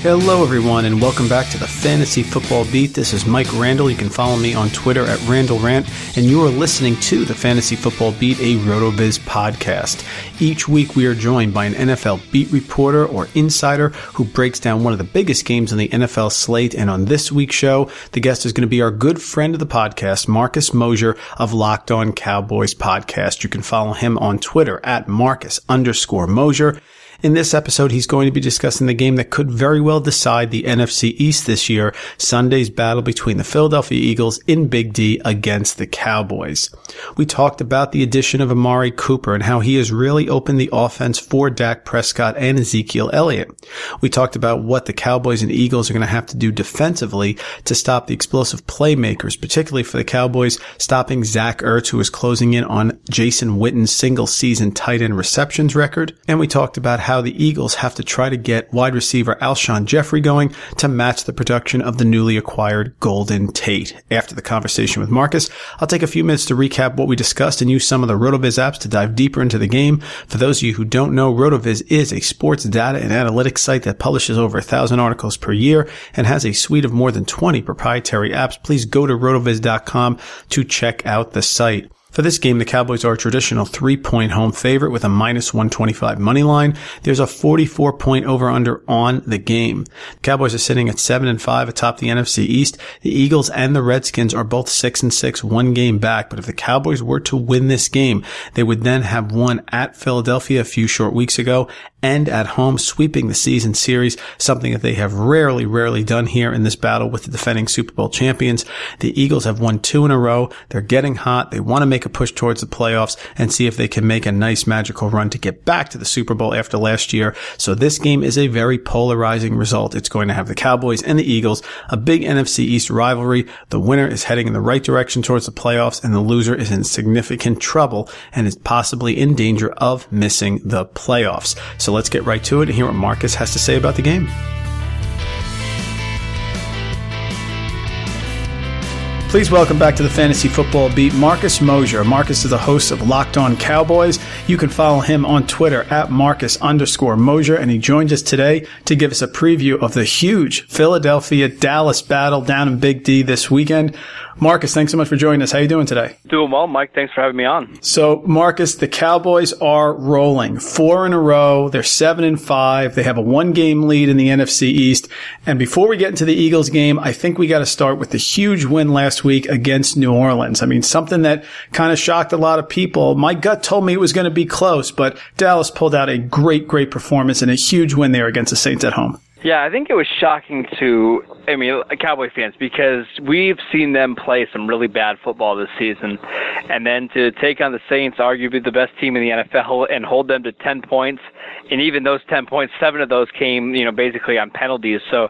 Hello, everyone, and welcome back to the Fantasy Football Beat. This is Mike Randle. You can follow me on Twitter at Randle Rant, and you are listening to the Fantasy Football Beat, a RotoViz podcast. Each week, we are joined by an NFL beat reporter or insider who breaks down one of the biggest games on the NFL slate. And on this week's show, the guest is going to be our good friend of the podcast, Marcus Mosher of Locked On Cowboys podcast. You can follow him on Twitter at Marcus underscore Mosher. In this episode, he's going to be discussing the game that could very well decide the NFC East this year, Sunday's battle between the Philadelphia Eagles in Big D against the Cowboys. We talked about the addition of Amari Cooper and how he has really opened the offense for Dak Prescott and Ezekiel Elliott. We talked about what the Cowboys and Eagles are going to have to do defensively to stop the explosive playmakers, particularly for the Cowboys stopping Zach Ertz, who is closing in on Jason Witten's single season tight end receptions record. And we talked about how the Eagles have to try to get wide receiver Alshon Jeffery going to match the production of the newly acquired Golden Tate. After the conversation with Marcus, I'll take a few minutes to recap what we discussed and use some of the RotoViz apps to dive deeper into the game. For those of you who don't know, RotoViz is a sports data and analytics site that publishes over a thousand articles per year and has a suite of more than 20 proprietary apps. Please go to rotoviz.com to check out the site. For this game, the Cowboys are a traditional three-point home favorite with a minus 125 money line. There's a 44 point over-under on the game. The Cowboys are sitting at 7 and 5 atop the NFC East. The Eagles and the Redskins are both 6 and 6, one game back. But if the Cowboys were to win this game, they would then have won at Philadelphia a few short weeks ago and at home sweeping the season series, something that they have rarely, rarely done here in this battle with the defending Super Bowl champions. The Eagles have won two in a row. They're getting hot. They want to make a push towards the playoffs and see if they can make a nice magical run to get back to the Super Bowl after last year. So this game is a very polarizing result. It's going to have the Cowboys and the Eagles, a big NFC East rivalry. The winner is heading in the right direction towards the playoffs and the loser is in significant trouble and is possibly in danger of missing the playoffs. So let's get right to it and hear what Marcus has to say about the game. Please welcome back to the Fantasy Football Beat Marcus Mosher. Marcus is the host of Locked On Cowboys. You can follow him on Twitter at Marcus underscore Mosher, and he joins us today to give us a preview of the huge Philadelphia Dallas battle down in Big D this weekend. Marcus, thanks so much for joining us. How are you doing today? Doing well, Mike. Thanks for having me on. So, Marcus, the Cowboys are rolling four in a row. They're seven and five. They have a one game lead in the NFC East. And before we get into the Eagles game, I think we got to start with the huge win last week against New Orleans. I mean, something that kind of shocked a lot of people. My gut told me it was going to be close, but Dallas pulled out a great, great performance and a huge win there against the Saints at home. Yeah, I think it was shocking to I mean Cowboy fans because we've seen them play some really bad football this season, and then to take on the Saints, arguably the best team in the NFL, and hold them to ten points, and even those ten points, seven of those came you know basically on penalties. So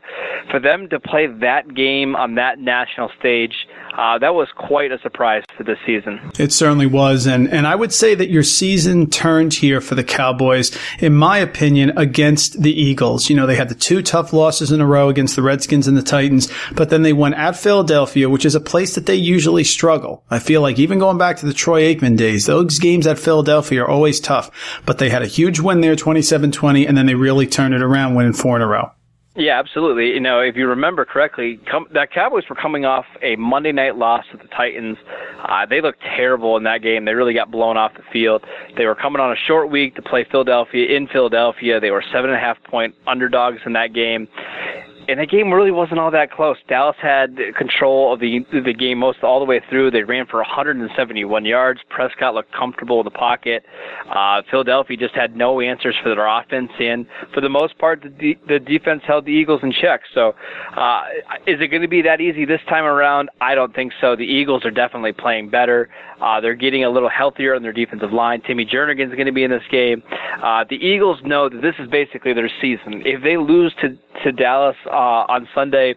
for them to play that game on that national stage uh, that was quite a surprise for this season. It certainly was, and and I would say that your season turned here for the Cowboys, in my opinion, against the Eagles. You know, they had the two tough losses in a row against the Redskins and the Titans, but then they went at Philadelphia, which is a place that they usually struggle. I feel like even going back to the Troy Aikman days, those games at Philadelphia are always tough, but they had a huge win there, 27-20, and then they really turned it around, winning four in a row. Yeah, absolutely. You know, if you remember correctly, com- that Cowboys were coming off a Monday night loss to the Titans. Uh, they looked terrible in that game. They really got blown off the field. They were coming on a short week to play Philadelphia in Philadelphia. They were seven and a half point underdogs in that game and the game really wasn't all that close. Dallas had control of the the game most all the way through. They ran for 171 yards. Prescott looked comfortable in the pocket. Uh, Philadelphia just had no answers for their offense, and for the most part, the, de- the defense held the Eagles in check. So, uh, is it going to be that easy this time around? I don't think so. The Eagles are definitely playing better. Uh, they're getting a little healthier on their defensive line. Timmy Jernigan's going to be in this game. Uh, the Eagles know that this is basically their season. If they lose to to Dallas uh, on Sunday,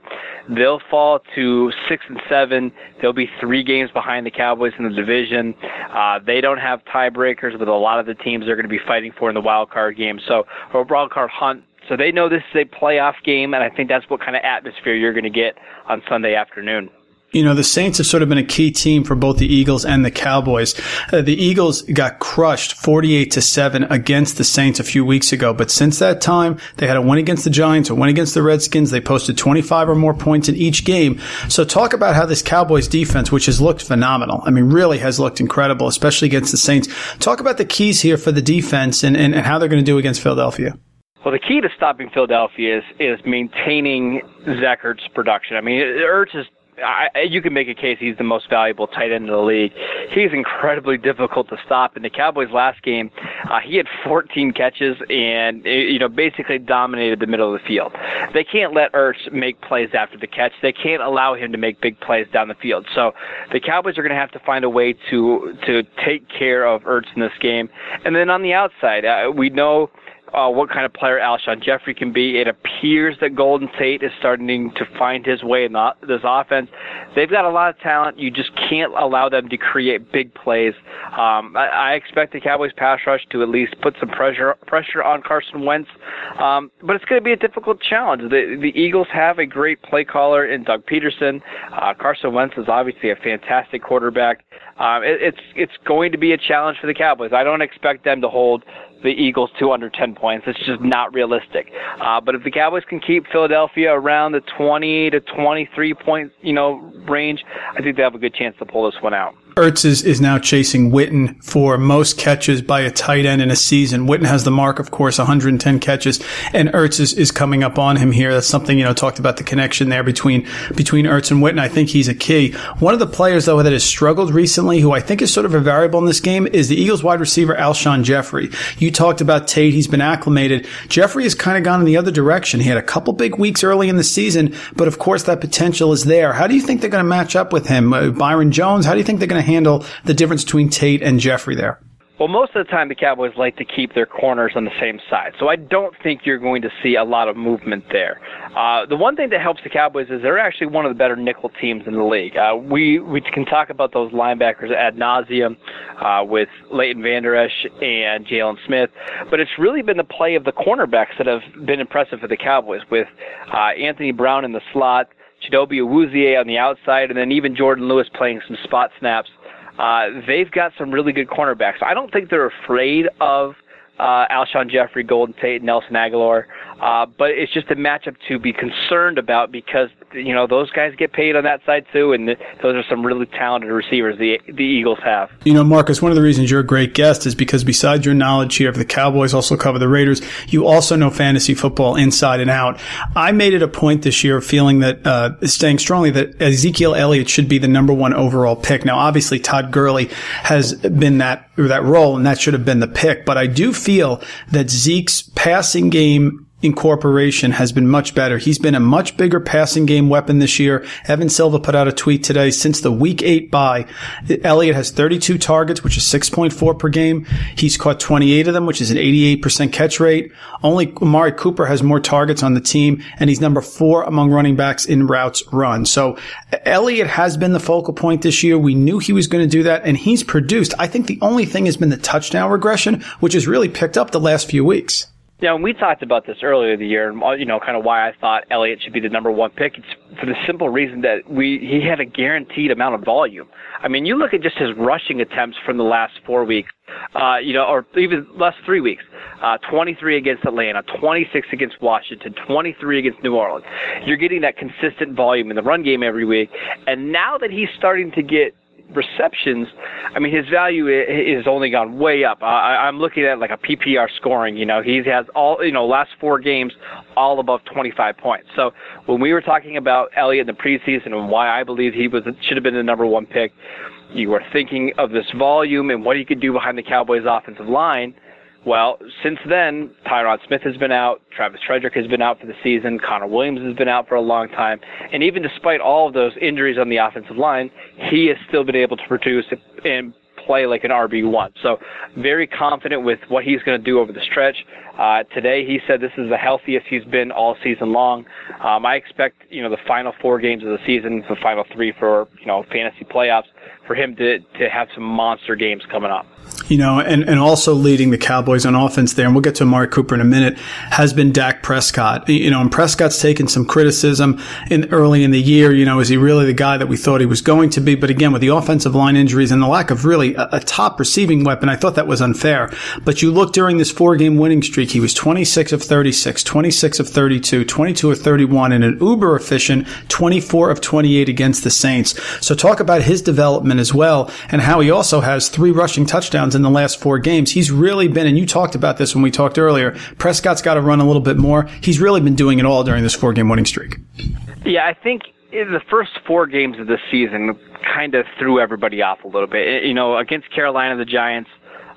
they'll fall to six and seven. They'll be three games behind the Cowboys in the division. Uh, they don't have tiebreakers with a lot of the teams they're going to be fighting for in the wild card game. So, or wild card hunt. So they know this is a playoff game, and I think that's what kind of atmosphere you're going to get on Sunday afternoon. You know, the Saints have sort of been a key team for both the Eagles and the Cowboys. Uh, the Eagles got crushed 48 to 7 against the Saints a few weeks ago, but since that time, they had a win against the Giants, a win against the Redskins. They posted 25 or more points in each game. So talk about how this Cowboys defense, which has looked phenomenal. I mean, really has looked incredible, especially against the Saints. Talk about the keys here for the defense and, and, and how they're going to do against Philadelphia. Well, the key to stopping Philadelphia is is maintaining Zach Ertz's production. I mean, Ertz is I, you can make a case he's the most valuable tight end in the league. He's incredibly difficult to stop. In the Cowboys' last game, uh, he had 14 catches and you know basically dominated the middle of the field. They can't let Ertz make plays after the catch. They can't allow him to make big plays down the field. So the Cowboys are going to have to find a way to to take care of Ertz in this game. And then on the outside, uh, we know uh, what kind of player Alshon Jeffery can be. It appears that Golden Tate is starting to find his way in the, this offense. They've got a lot of talent. You just can't allow them to create big plays. Um, I, I expect the Cowboys pass rush to at least put some pressure pressure on Carson Wentz, um, but it's going to be a difficult challenge. The, the Eagles have a great play caller in Doug Pederson. Uh, Carson Wentz is obviously a fantastic quarterback. Um, it, it's it's going to be a challenge for the Cowboys. I don't expect them to hold the Eagles to under 10 points. It's just not realistic. Uh, but if the Cowboys can keep Philadelphia around the 20 to 23 point, you know, range, I think they have a good chance to pull this one out. Ertz is, is now chasing Witten for most catches by a tight end in a season. Witten has the mark, of course, 110 catches, and Ertz is, is coming up on him here. That's something, you know, talked about the connection there between, between Ertz and Witten. I think he's a key. One of the players, though, that has struggled recently, who I think is sort of a variable in this game, is the Eagles wide receiver, Alshon Jeffery. You talked about Tate. He's been acclimated. Jeffery has kind of gone in the other direction. He had a couple big weeks early in the season, but of course that potential is there. How do you think they're going to match up with him? Uh, Byron Jones, how do you think they're going to handle the difference between Tate and Jeffery there? Well, most of the time the Cowboys like to keep their corners on the same side, so I don't think you're going to see a lot of movement there. Uh, the one thing that helps the Cowboys is they're actually one of the better nickel teams in the league. Uh, we we can talk about those linebackers ad nauseum uh, with Leighton Vander Esch and Jaylon Smith, but it's really been the play of the cornerbacks that have been impressive for the Cowboys with uh, Anthony Brown in the slot. Chidobe Awuzie on the outside, and then even Jourdan Lewis playing some spot snaps. Uh, they've got some really good cornerbacks. I don't think they're afraid of uh, Alshon Jeffery, Golden Tate, Nelson Agholor. Uh, but it's just a matchup to be concerned about because you know those guys get paid on that side too, and those are some really talented receivers the the Eagles have. You know, Marcus, one of the reasons you're a great guest is because besides your knowledge here of the Cowboys, also cover the Raiders, you also know fantasy football inside and out. I made it a point this year of feeling that uh, staying strongly that Ezekiel Elliott should be the number one overall pick. Now, obviously, Todd Gurley has been that that role, and that should have been the pick. But I do feel that Zeke's passing game incorporation has been much better. He's been a much bigger passing game weapon this year. Evan Silva put out a tweet today. Since the week eight bye, Elliott has 32 targets, which is 6.4 per game. He's caught 28 of them, which is an 88% catch rate. Only Amari Cooper has more targets on the team, and he's number four among running backs in routes run. So Elliott has been the focal point this year. We knew he was going to do that, and he's produced. I think the only thing has been the touchdown regression, which has really picked up the last few weeks. Yeah, and we talked about this earlier in the year, and uh, you know, kind of why I thought Elliott should be the number one pick. It's for the simple reason that we he had a guaranteed amount of volume. I mean, you look at just his rushing attempts from the last four weeks, uh, you know, or even last three weeks. Uh, 23 against Atlanta, 26 against Washington, 23 against New Orleans. You're getting that consistent volume in the run game every week, and now that he's starting to get receptions, I mean, his value is only gone way up. I, I'm looking at like a PPR scoring. You know, he has all you know last four games all above 25 points. So when we were talking about Elliott in the preseason and why I believe he was should have been the number one pick, you were thinking of this volume and what he could do behind the Cowboys' offensive line. Well, since then, Tyron Smith has been out, Travis Frederick has been out for the season, Connor Williams has been out for a long time, and even despite all of those injuries on the offensive line, he has still been able to produce and play like an RB1. So, very confident with what he's going to do over the stretch. Uh, today, he said this is the healthiest he's been all season long. Um, I expect, you know, the final four games of the season, the final three for, you know, fantasy playoffs, for him to, to have some monster games coming up you know, and, and also leading the Cowboys on offense there, and we'll get to Amari Cooper in a minute, has been Dak Prescott. You know, and Prescott's taken some criticism in early in the year. You know, is he really the guy that we thought he was going to be? But again, with the offensive line injuries and the lack of really a, a top receiving weapon, I thought that was unfair. But you look during this four game winning streak, he was 26 of 36, 26 of 32, 22 of 31, and an uber efficient 24 of 28 against the Saints. So talk about his development as well and how he also has three rushing touchdowns in the last four games. He's really been, and you talked about this when we talked earlier, Prescott's got to run a little bit more. He's really been doing it all during this four game winning streak. Yeah, I think in the first four games of the season kind of threw everybody off a little bit. You know, against Carolina, the Giants,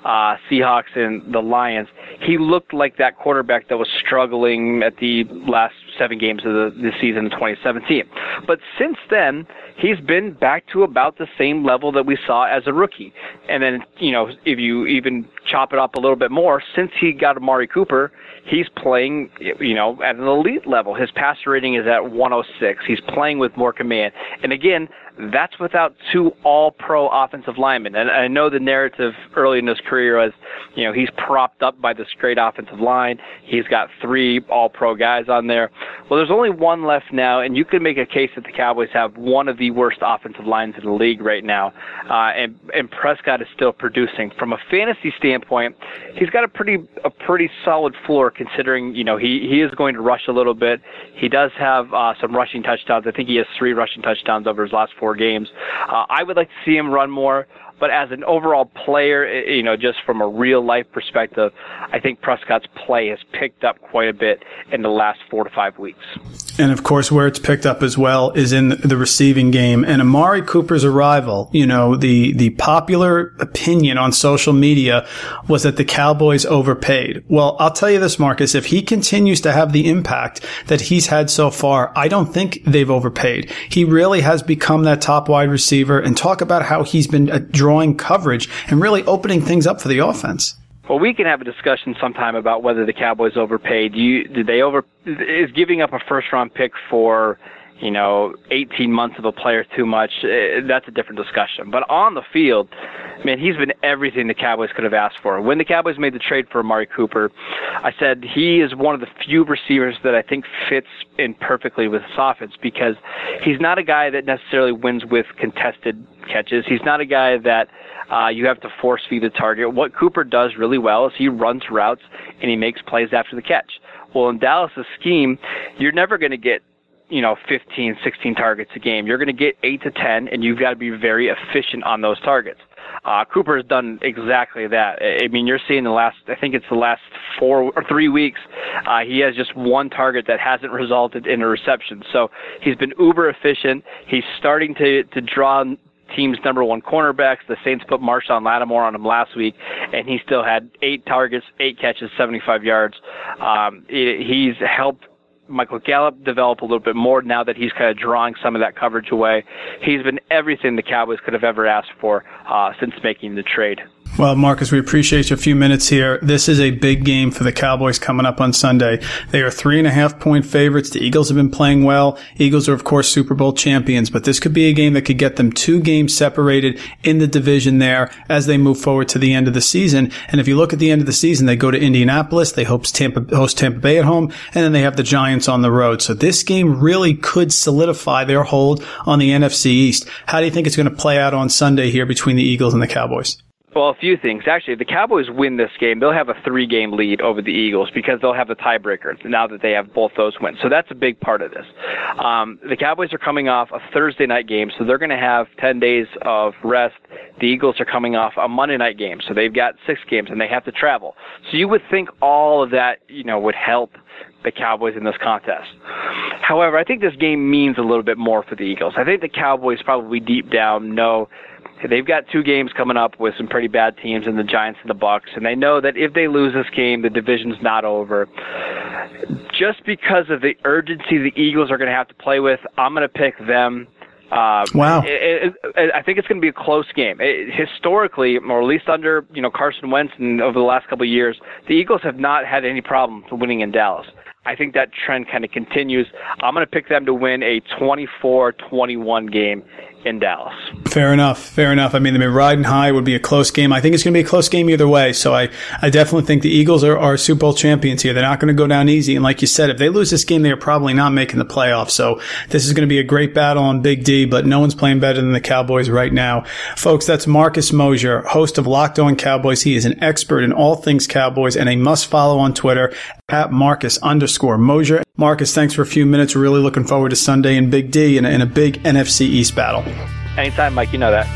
uh, Seahawks, and the Lions, he looked like that quarterback that was struggling at the last seven games of the, the season in 2017. But since then, he's been back to about the same level that we saw as a rookie. And then, you know, if you even chop it up a little bit more, since he got Amari Cooper, he's playing, you know, at an elite level. His passer rating is at 106. He's playing with more command. And again, that's without two all-pro offensive linemen. And I know the narrative early in his career was, you know, he's propped up by this great offensive line. He's got three all-pro guys on there. Well, there's only one left now, and you can make a case that the Cowboys have one of the worst offensive lines in the league right now. Uh, and and Prescott is still producing. From a fantasy standpoint, he's got a pretty a pretty solid floor considering you know he he is going to rush a little bit. He does have uh, some rushing touchdowns. I think he has three rushing touchdowns over his last four four games. Uh, I would like to see him run more. But as an overall player, you know, just from a real life perspective, I think Prescott's play has picked up quite a bit in the last four to five weeks. And of course, where it's picked up as well is in the receiving game. And Amari Cooper's arrival, you know, the, the popular opinion on social media was that the Cowboys overpaid. Well, I'll tell you this, Marcus, if he continues to have the impact that he's had so far, I don't think they've overpaid. He really has become that top wide receiver and talk about how he's been uh, drawing coverage and really opening things up for the offense. Well, we can have a discussion sometime about whether the Cowboys overpaid. You did they over is giving up a first round pick for you know, 18 months of a player too much, eh, that's a different discussion. But on the field, man, he's been everything the Cowboys could have asked for. When the Cowboys made the trade for Amari Cooper, I said he is one of the few receivers that I think fits in perfectly with this offense because he's not a guy that necessarily wins with contested catches. He's not a guy that uh, you have to force feed the target. What Cooper does really well is he runs routes and he makes plays after the catch. Well, in Dallas' scheme, you're never going to get you know 15 16 targets a game you're going to get 8 to 10 and you've got to be very efficient on those targets uh, Cooper has done exactly that. I mean, you're seeing the last, I think it's the last four or three weeks, uh, he has just one target that hasn't resulted in a reception. So he's been uber efficient. He's starting to, to draw team's number one cornerbacks. The Saints put Marshon Lattimore on him last week, and he still had eight targets, eight catches, 75 yards. Um, he's helped Michael Gallup develop a little bit more now that he's kind of drawing some of that coverage away. He's been everything the Cowboys could have ever asked for uh, since making the trade. Well, Marcus, we appreciate your few minutes here. This is a big game for the Cowboys coming up on Sunday. They are three and a half point favorites. The Eagles have been playing well. Eagles are, of course, Super Bowl champions, but this could be a game that could get them two games separated in the division there as they move forward to the end of the season. And if you look at the end of the season, they go to Indianapolis, they host Tampa, host Tampa Bay at home, and then they have the Giants on the road. So this game really could solidify their hold on the NFC East. How do you think it's going to play out on Sunday here between the Eagles and the Cowboys? Well, a few things. Actually, if the Cowboys win this game, they'll have a three game lead over the Eagles because they'll have the tiebreaker now that they have both those wins. So that's a big part of this. Um, the Cowboys are coming off a Thursday night game, so they're going to have 10 days of rest. The Eagles are coming off a Monday night game, so they've got six games and they have to travel. So you would think all of that, you know, would help the Cowboys in this contest. However, I think this game means a little bit more for the Eagles. I think the Cowboys probably deep down know they've got two games coming up with some pretty bad teams in the Giants and the Bucks, and they know that if they lose this game, the division's not over. Just because of the urgency the Eagles are going to have to play with, I'm going to pick them. Uh, wow! It, it, I think it's going to be a close game. It, historically, or at least under you know Carson Wentz and over the last couple of years, the Eagles have not had any problem winning in Dallas. I think that trend kind of continues. I'm going to pick them to win a 24-21 game in Dallas. Fair enough. Fair enough. I mean, I mean, riding high It would be a close game. I think it's going to be a close game either way. So I, I definitely think the Eagles are, are Super Bowl champions here. They're not going to go down easy. And like you said, if they lose this game, they are probably not making the playoffs. So this is going to be a great battle on Big D, but no one's playing better than the Cowboys right now. Folks, that's Marcus Mosher, host of Locked On Cowboys. He is an expert in all things Cowboys and a must follow on Twitter at Marcus underscore Mosher. Marcus, thanks for a few minutes. We're really looking forward to Sunday in Big D in a, in a big NFC East battle. Anytime, Mike. You know that.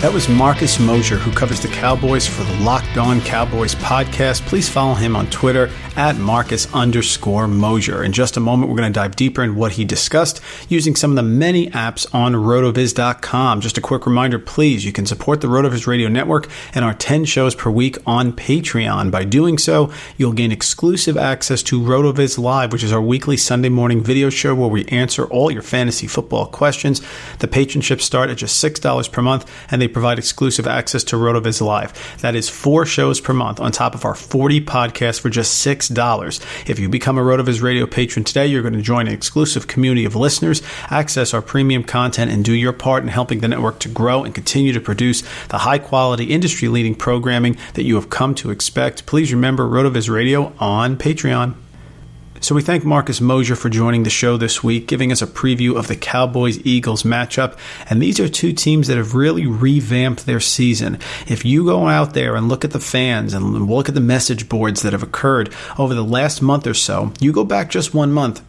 That was Marcus Mosher, who covers the Cowboys for the Locked On Cowboys podcast. Please follow him on Twitter at Marcus underscore Mosher. In just a moment, we're going to dive deeper in what he discussed using some of the many apps on rotoviz.com. Just a quick reminder, please, you can support the Rotoviz Radio Network and our 10 shows per week on Patreon. By doing so, you'll gain exclusive access to Rotoviz Live, which is our weekly Sunday morning video show where we answer all your fantasy football questions. The patronships start at just $6 per month and they provide exclusive access to RotoViz Live. That is four shows per month on top of our 40 podcasts for just $6. If you become a RotoViz Radio patron today, you're going to join an exclusive community of listeners, access our premium content, and do your part in helping the network to grow and continue to produce the high quality, industry leading programming that you have come to expect. Please remember RotoViz Radio on Patreon. So we thank Marcus Mosher for joining the show this week, giving us a preview of the Cowboys Eagles matchup. And these are two teams that have really revamped their season. If you go out there and look at the fans and look at the message boards that have occurred over the last month or so, you go back just one month,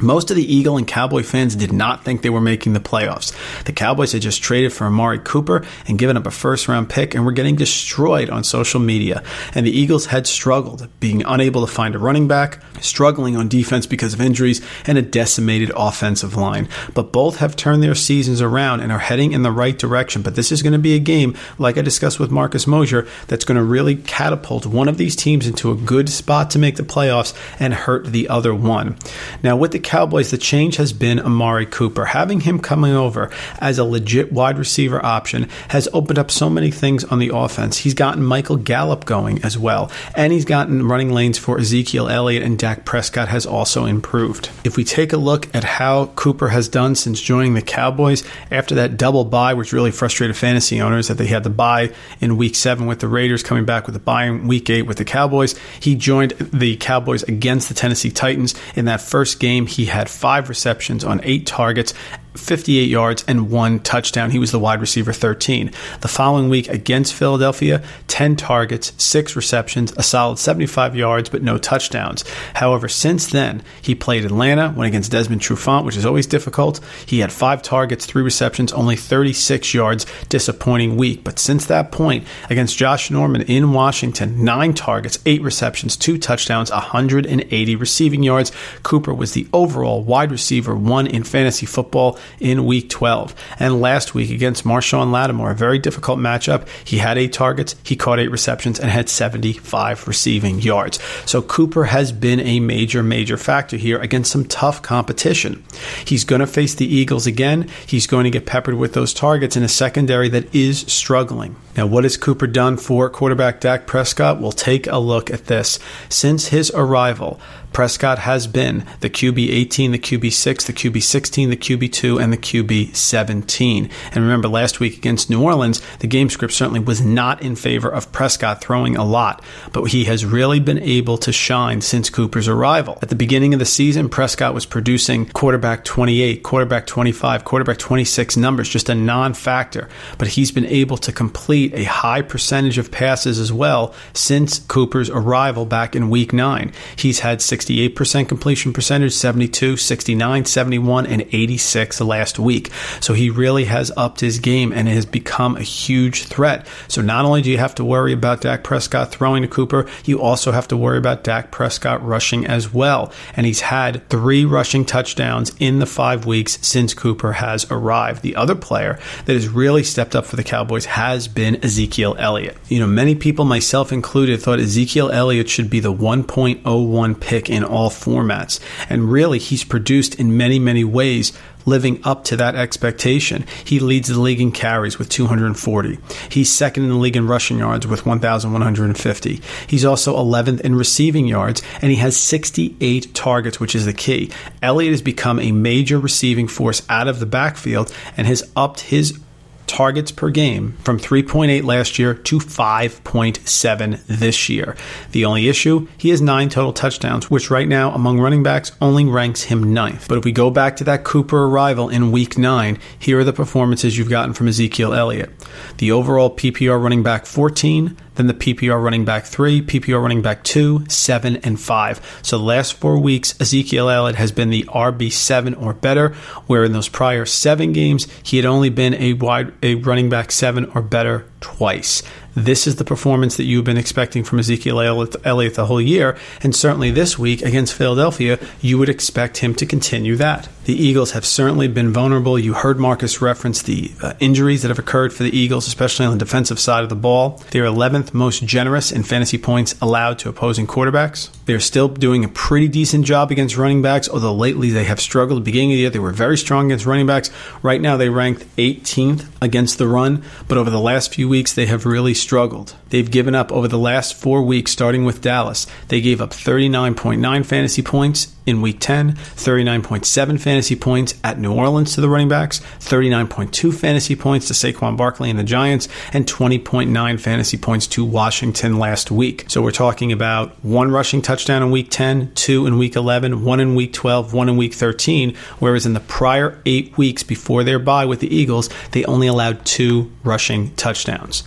most of the Eagle and Cowboy fans did not think they were making the playoffs. The Cowboys had just traded for Amari Cooper and given up a first round pick and were getting destroyed on social media. And the Eagles had struggled, being unable to find a running back, struggling on defense because of injuries, and a decimated offensive line. But both have turned their seasons around and are heading in the right direction. But this is going to be a game, like I discussed with Marcus Mosher, that's going to really catapult one of these teams into a good spot to make the playoffs and hurt the other one. Now, with the Cowboys, the change has been Amari Cooper. Having him coming over as a legit wide receiver option has opened up so many things on the offense. He's gotten Michael Gallup going as well, and he's gotten running lanes for Ezekiel Elliott and Dak Prescott has also improved. If we take a look at how Cooper has done since joining the Cowboys after that double bye, which really frustrated fantasy owners that they had the bye in week seven with the Raiders, coming back with the bye in week eight with the Cowboys, he joined the Cowboys against the Tennessee Titans. In that first game, he had five receptions on eight targets 58 yards and one touchdown. He was the wide receiver 13. The following week against Philadelphia, 10 targets, 6 receptions, a solid 75 yards, but no touchdowns. However, since then, he played Atlanta, went against Desmond Trufant, which is always difficult. He had 5 targets, 3 receptions, only 36 yards, disappointing week. But since that point, against Josh Norman in Washington, 9 targets, 8 receptions, 2 touchdowns, 180 receiving yards. Cooper was the overall wide receiver 1 in fantasy football in week 12. And last week against Marshon Lattimore, a very difficult matchup. He had eight targets, he caught eight receptions, and had 75 receiving yards. So Cooper has been a major, major factor here against some tough competition. He's going to face the Eagles again. He's going to get peppered with those targets in a secondary that is struggling. Now, what has Cooper done for quarterback Dak Prescott? We'll take a look at this. Since his arrival, Prescott has been the QB 18, the QB 6, the QB 16, the QB 2, and the QB 17. And remember, last week against New Orleans, the game script certainly was not in favor of Prescott throwing a lot, but he has really been able to shine since Cooper's arrival. At the beginning of the season, Prescott was producing quarterback 28, quarterback 25, quarterback 26 numbers, just a non factor, but he's been able to complete a high percentage of passes as well since Cooper's arrival back in week 9. He's had 68% completion percentage, 72, 69, 71, and 86 last week. So he really has upped his game and has become a huge threat. So not only do you have to worry about Dak Prescott throwing to Cooper, you also have to worry about Dak Prescott rushing as well. And he's had three rushing touchdowns in the five weeks since Cooper has arrived. The other player that has really stepped up for the Cowboys has been Ezekiel Elliott. You know, many people, myself included, thought Ezekiel Elliott should be the 1.01 pick in all formats. And really, he's produced in many, many ways living up to that expectation. He leads the league in carries with 240. He's second in the league in rushing yards with 1,150. He's also 11th in receiving yards, and he has 68 targets, which is the key. Elliott has become a major receiving force out of the backfield and has upped his targets per game from 3.8 last year to 5.7 this year. The only issue, he has nine total touchdowns, which right now among running backs only ranks him ninth. But if we go back to that Cooper arrival in week nine, here are the performances you've gotten from Ezekiel Elliott. The overall PPR running back 14, then the PPR running back three, PPR running back two, seven, and five. So the last four weeks, Ezekiel Elliott has been the RB seven or better, where in those prior seven games, he had only been a wide a running back seven or better twice. This is the performance that you've been expecting from Ezekiel Elliott the whole year. And certainly this week against Philadelphia, you would expect him to continue that. The Eagles have certainly been vulnerable. You heard Marcus reference the uh, injuries that have occurred for the Eagles, especially on the defensive side of the ball. They're 11th most generous in fantasy points allowed to opposing quarterbacks. They're still doing a pretty decent job against running backs, although lately they have struggled. Beginning of the year, they were very strong against running backs. Right now, they ranked 18th against the run, but over the last few weeks, they have really struggled. They've given up over the last four weeks, starting with Dallas. They gave up 39.9 fantasy points in week 10, 39.7 fantasy points at New Orleans to the running backs, 39.2 fantasy points to Saquon Barkley and the Giants, and 20.9 fantasy points to Washington last week. So we're talking about one rushing touchdown in week 10, two in week 11, one in week 12, one in week 13, whereas in the prior eight weeks before their bye with the Eagles, they only allowed two rushing touchdowns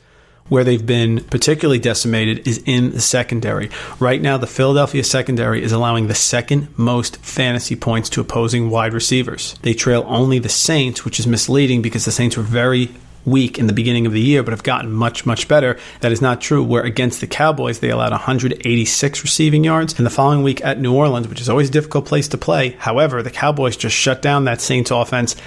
where they've been particularly decimated is in the secondary. Right now, the Philadelphia secondary is allowing the second most fantasy points to opposing wide receivers. They trail only the Saints, which is misleading because the Saints were very weak in the beginning of the year, but have gotten much, much better. That is not true. Where against the Cowboys, they allowed 186 receiving yards. And the following week at New Orleans, which is always a difficult place to play. However, the Cowboys just shut down that Saints offense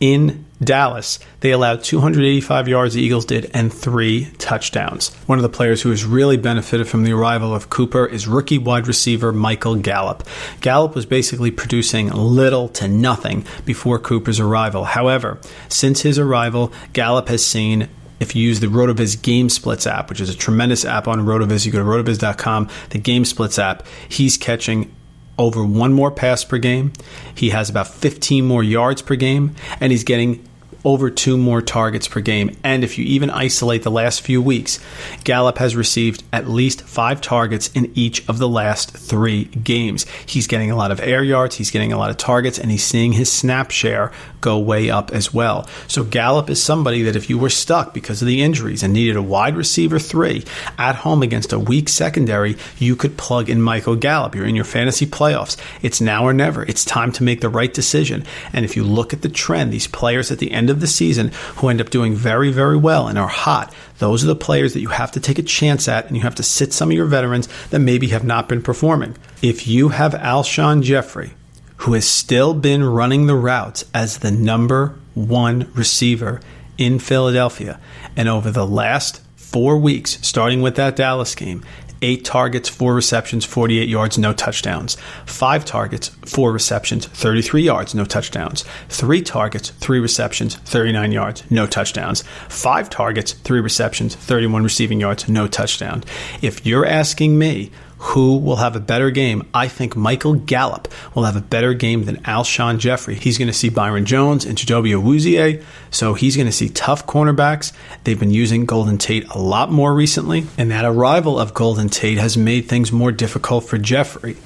in Dallas, they allowed 285 yards, the Eagles did, and three touchdowns. One of the players who has really benefited from the arrival of Cooper is rookie wide receiver Michael Gallup. Gallup was basically producing little to nothing before Cooper's arrival. However, since his arrival, Gallup has seen if you use the RotoViz Game Splits app, which is a tremendous app on RotoViz, you go to rotoviz.com, the Game Splits app, he's catching over one more pass per game. He has about 15 more yards per game, and he's getting over two more targets per game. And if you even isolate the last few weeks, Gallup has received at least five targets in each of the last three games. He's getting a lot of air yards, he's getting a lot of targets, and he's seeing his snap share go way up as well. So Gallup is somebody that if you were stuck because of the injuries and needed a wide receiver three at home against a weak secondary, you could plug in Michael Gallup. You're in your fantasy playoffs. It's now or never. It's time to make the right decision. And if you look at the trend, these players at the end of the season who end up doing very, very well and are hot. Those are the players that you have to take a chance at, and you have to sit some of your veterans that maybe have not been performing. If you have Alshon Jeffery, who has still been running the routes as the number one receiver in Philadelphia, and over the last four weeks, starting with that Dallas game, eight targets, four receptions, 48 yards, no touchdowns. Five targets, four receptions, 33 yards, no touchdowns. Three targets, three receptions, 39 yards, no touchdowns. Five targets, three receptions, 31 receiving yards, no touchdown. If you're asking me, who will have a better game? I think Michael Gallup will have a better game than Alshon Jeffery. He's going to see Byron Jones and Chidobe Awuzie, so he's going to see tough cornerbacks. They've been using Golden Tate a lot more recently, and that arrival of Golden Tate has made things more difficult for Jeffery.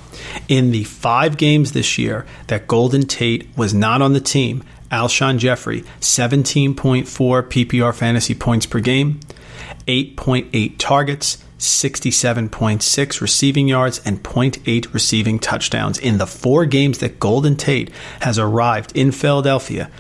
In the five games this year that Golden Tate was not on the team, Alshon Jeffery, 17.4 PPR fantasy points per game, 8.8 targets, 67.6 receiving yards and 0.8 receiving touchdowns in the four games that Golden Tate has arrived in Philadelphia.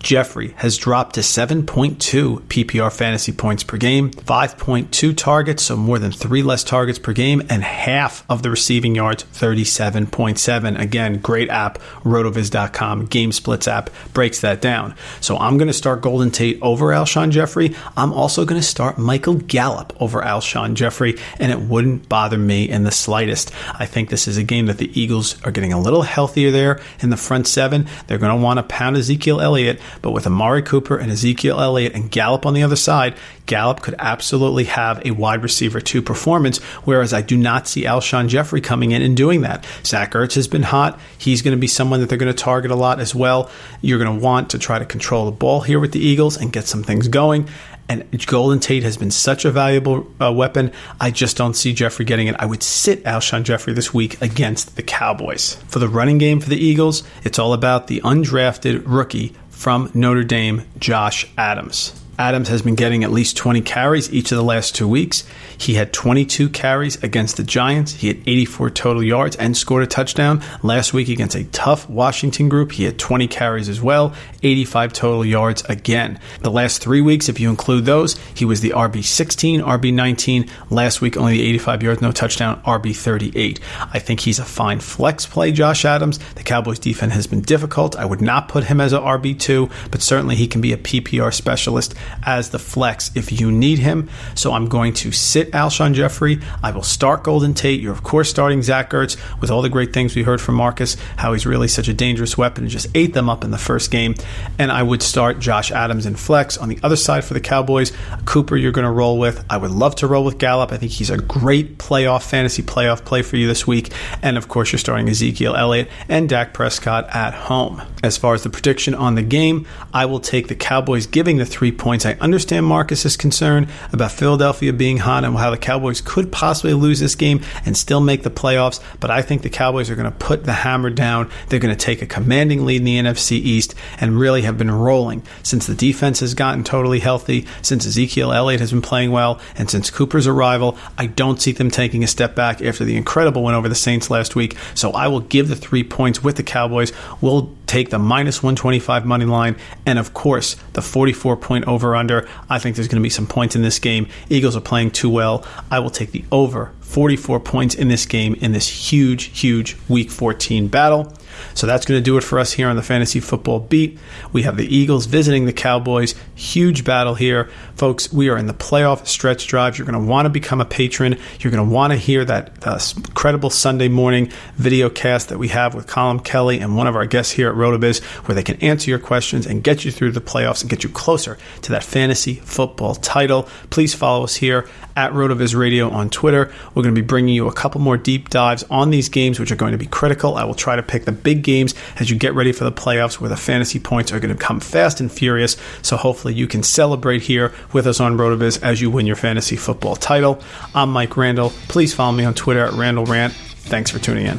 Jeffery has dropped to 7.2 PPR fantasy points per game, 5.2 targets, so more than three less targets per game, and half of the receiving yards, 37.7. Again, great app, rotoviz.com, Game Splits app breaks that down. So I'm going to start Golden Tate over Alshon Jeffery. I'm also going to start Michael Gallup over Alshon Jeffery, and it wouldn't bother me in the slightest. I think this is a game that the Eagles are getting a little healthier there in the front seven. They're going to want to pound Ezekiel Elliott but with Amari Cooper and Ezekiel Elliott and Gallup on the other side, Gallup could absolutely have a wide receiver two performance, whereas I do not see Alshon Jeffery coming in and doing that. Zach Ertz has been hot. He's going to be someone that they're going to target a lot as well. You're going to want to try to control the ball here with the Eagles and get some things going. And Golden Tate has been such a valuable uh, weapon. I just don't see Jeffery getting it. I would sit Alshon Jeffery this week against the Cowboys. For the running game for the Eagles, it's all about the undrafted rookie from Notre Dame, Josh Adams. Adams has been getting at least 20 carries each of the last two weeks. He had 22 carries against the Giants. He had 84 total yards and scored a touchdown. Last week against a tough Washington group, he had 20 carries as well, 85 total yards again. The last three weeks, if you include those, he was the RB 16, RB 19. Last week, only the 85 yards, no touchdown, RB 38. I think he's a fine flex play, Josh Adams. The Cowboys defense has been difficult. I would not put him as a RB2, but certainly he can be a PPR specialist as the flex if you need him. So I'm going to sit Alshon Jeffery. I will start Golden Tate. You're, of course, starting Zach Ertz with all the great things we heard from Marcus, how he's really such a dangerous weapon and just ate them up in the first game. And I would start Josh Adams in flex. On the other side for the Cowboys, Cooper, you're going to roll with. I would love to roll with Gallup. I think he's a great playoff, fantasy playoff play for you this week. And of course, you're starting Ezekiel Elliott and Dak Prescott at home. As far as the prediction on the game, I will take the Cowboys giving the three points. I understand Marcus's concern about Philadelphia being hot and how the Cowboys could possibly lose this game and still make the playoffs, but I think the Cowboys are going to put the hammer down. They're going to take a commanding lead in the NFC East and really have been rolling since the defense has gotten totally healthy, since Ezekiel Elliott has been playing well, and since Cooper's arrival. I don't see them taking a step back after the incredible win over the Saints last week. So I will give the three points with the Cowboys. We'll take the minus 125 money line, and of course, the 44 point over under. I think there's going to be some points in this game. Eagles are playing too well. I will take the over 44 points in this game in this huge, huge Week 14 battle. So that's going to do it for us here on the Fantasy Football Beat. We have the Eagles visiting the Cowboys. Huge battle here. Folks, we are in the playoff stretch drive. You're going to want to become a patron. You're going to want to hear that uh, incredible Sunday morning video cast that we have with Colin Kelly and one of our guests here at RotoViz, where they can answer your questions and get you through the playoffs and get you closer to that fantasy football title. Please follow us here at RotoViz Radio on Twitter. We're going to be bringing you a couple more deep dives on these games, which are going to be critical. I will try to pick the big games as you get ready for the playoffs where the fantasy points are going to come fast and furious. So hopefully you can celebrate here with us on RotoViz as you win your fantasy football title. I'm Mike Randle. Please follow me on Twitter at Randle Rant. Thanks for tuning in.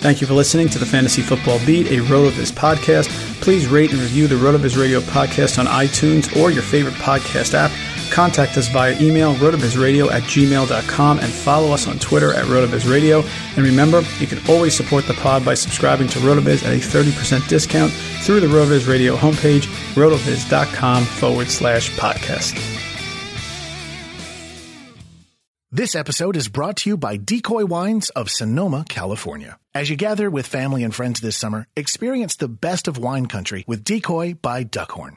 Thank you for listening to the Fantasy Football Beat, a RotoViz podcast. Please rate and review the RotoViz Radio podcast on iTunes or your favorite podcast app. Contact us via email, rotovizradio at gmail.com, and follow us on Twitter at rotovizradio. And remember, you can always support the pod by subscribing to Rotoviz at a 30% discount through the Rotoviz Radio homepage, rotoviz.com forward slash podcast. This episode is brought to you by Decoy Wines of Sonoma, California. As you gather with family and friends this summer, experience the best of wine country with Decoy by Duckhorn.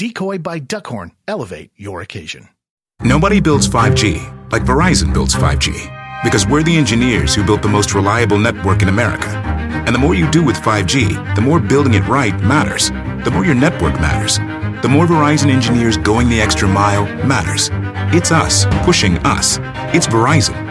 Decoy by Duckhorn elevate your occasion. Nobody builds 5G like Verizon builds 5G because we're the engineers who built the most reliable network in America. And the more you do with 5G, the more building it right matters. The more your network matters. The more Verizon engineers going the extra mile matters. It's us pushing us. It's Verizon